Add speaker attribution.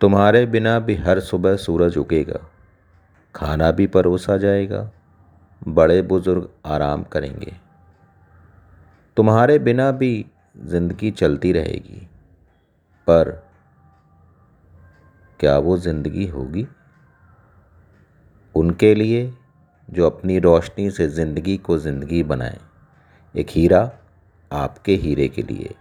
Speaker 1: तुम्हारे बिना भी हर सुबह सूरज उगेगा, खाना भी परोसा जाएगा, बड़े बुज़ुर्ग आराम करेंगे। तुम्हारे बिना भी ज़िंदगी चलती रहेगी, पर क्या वो ज़िंदगी होगी? उनके लिए जो अपनी रोशनी से ज़िंदगी को ज़िंदगी बनाए, एक हीरा आपके हीरे के लिए।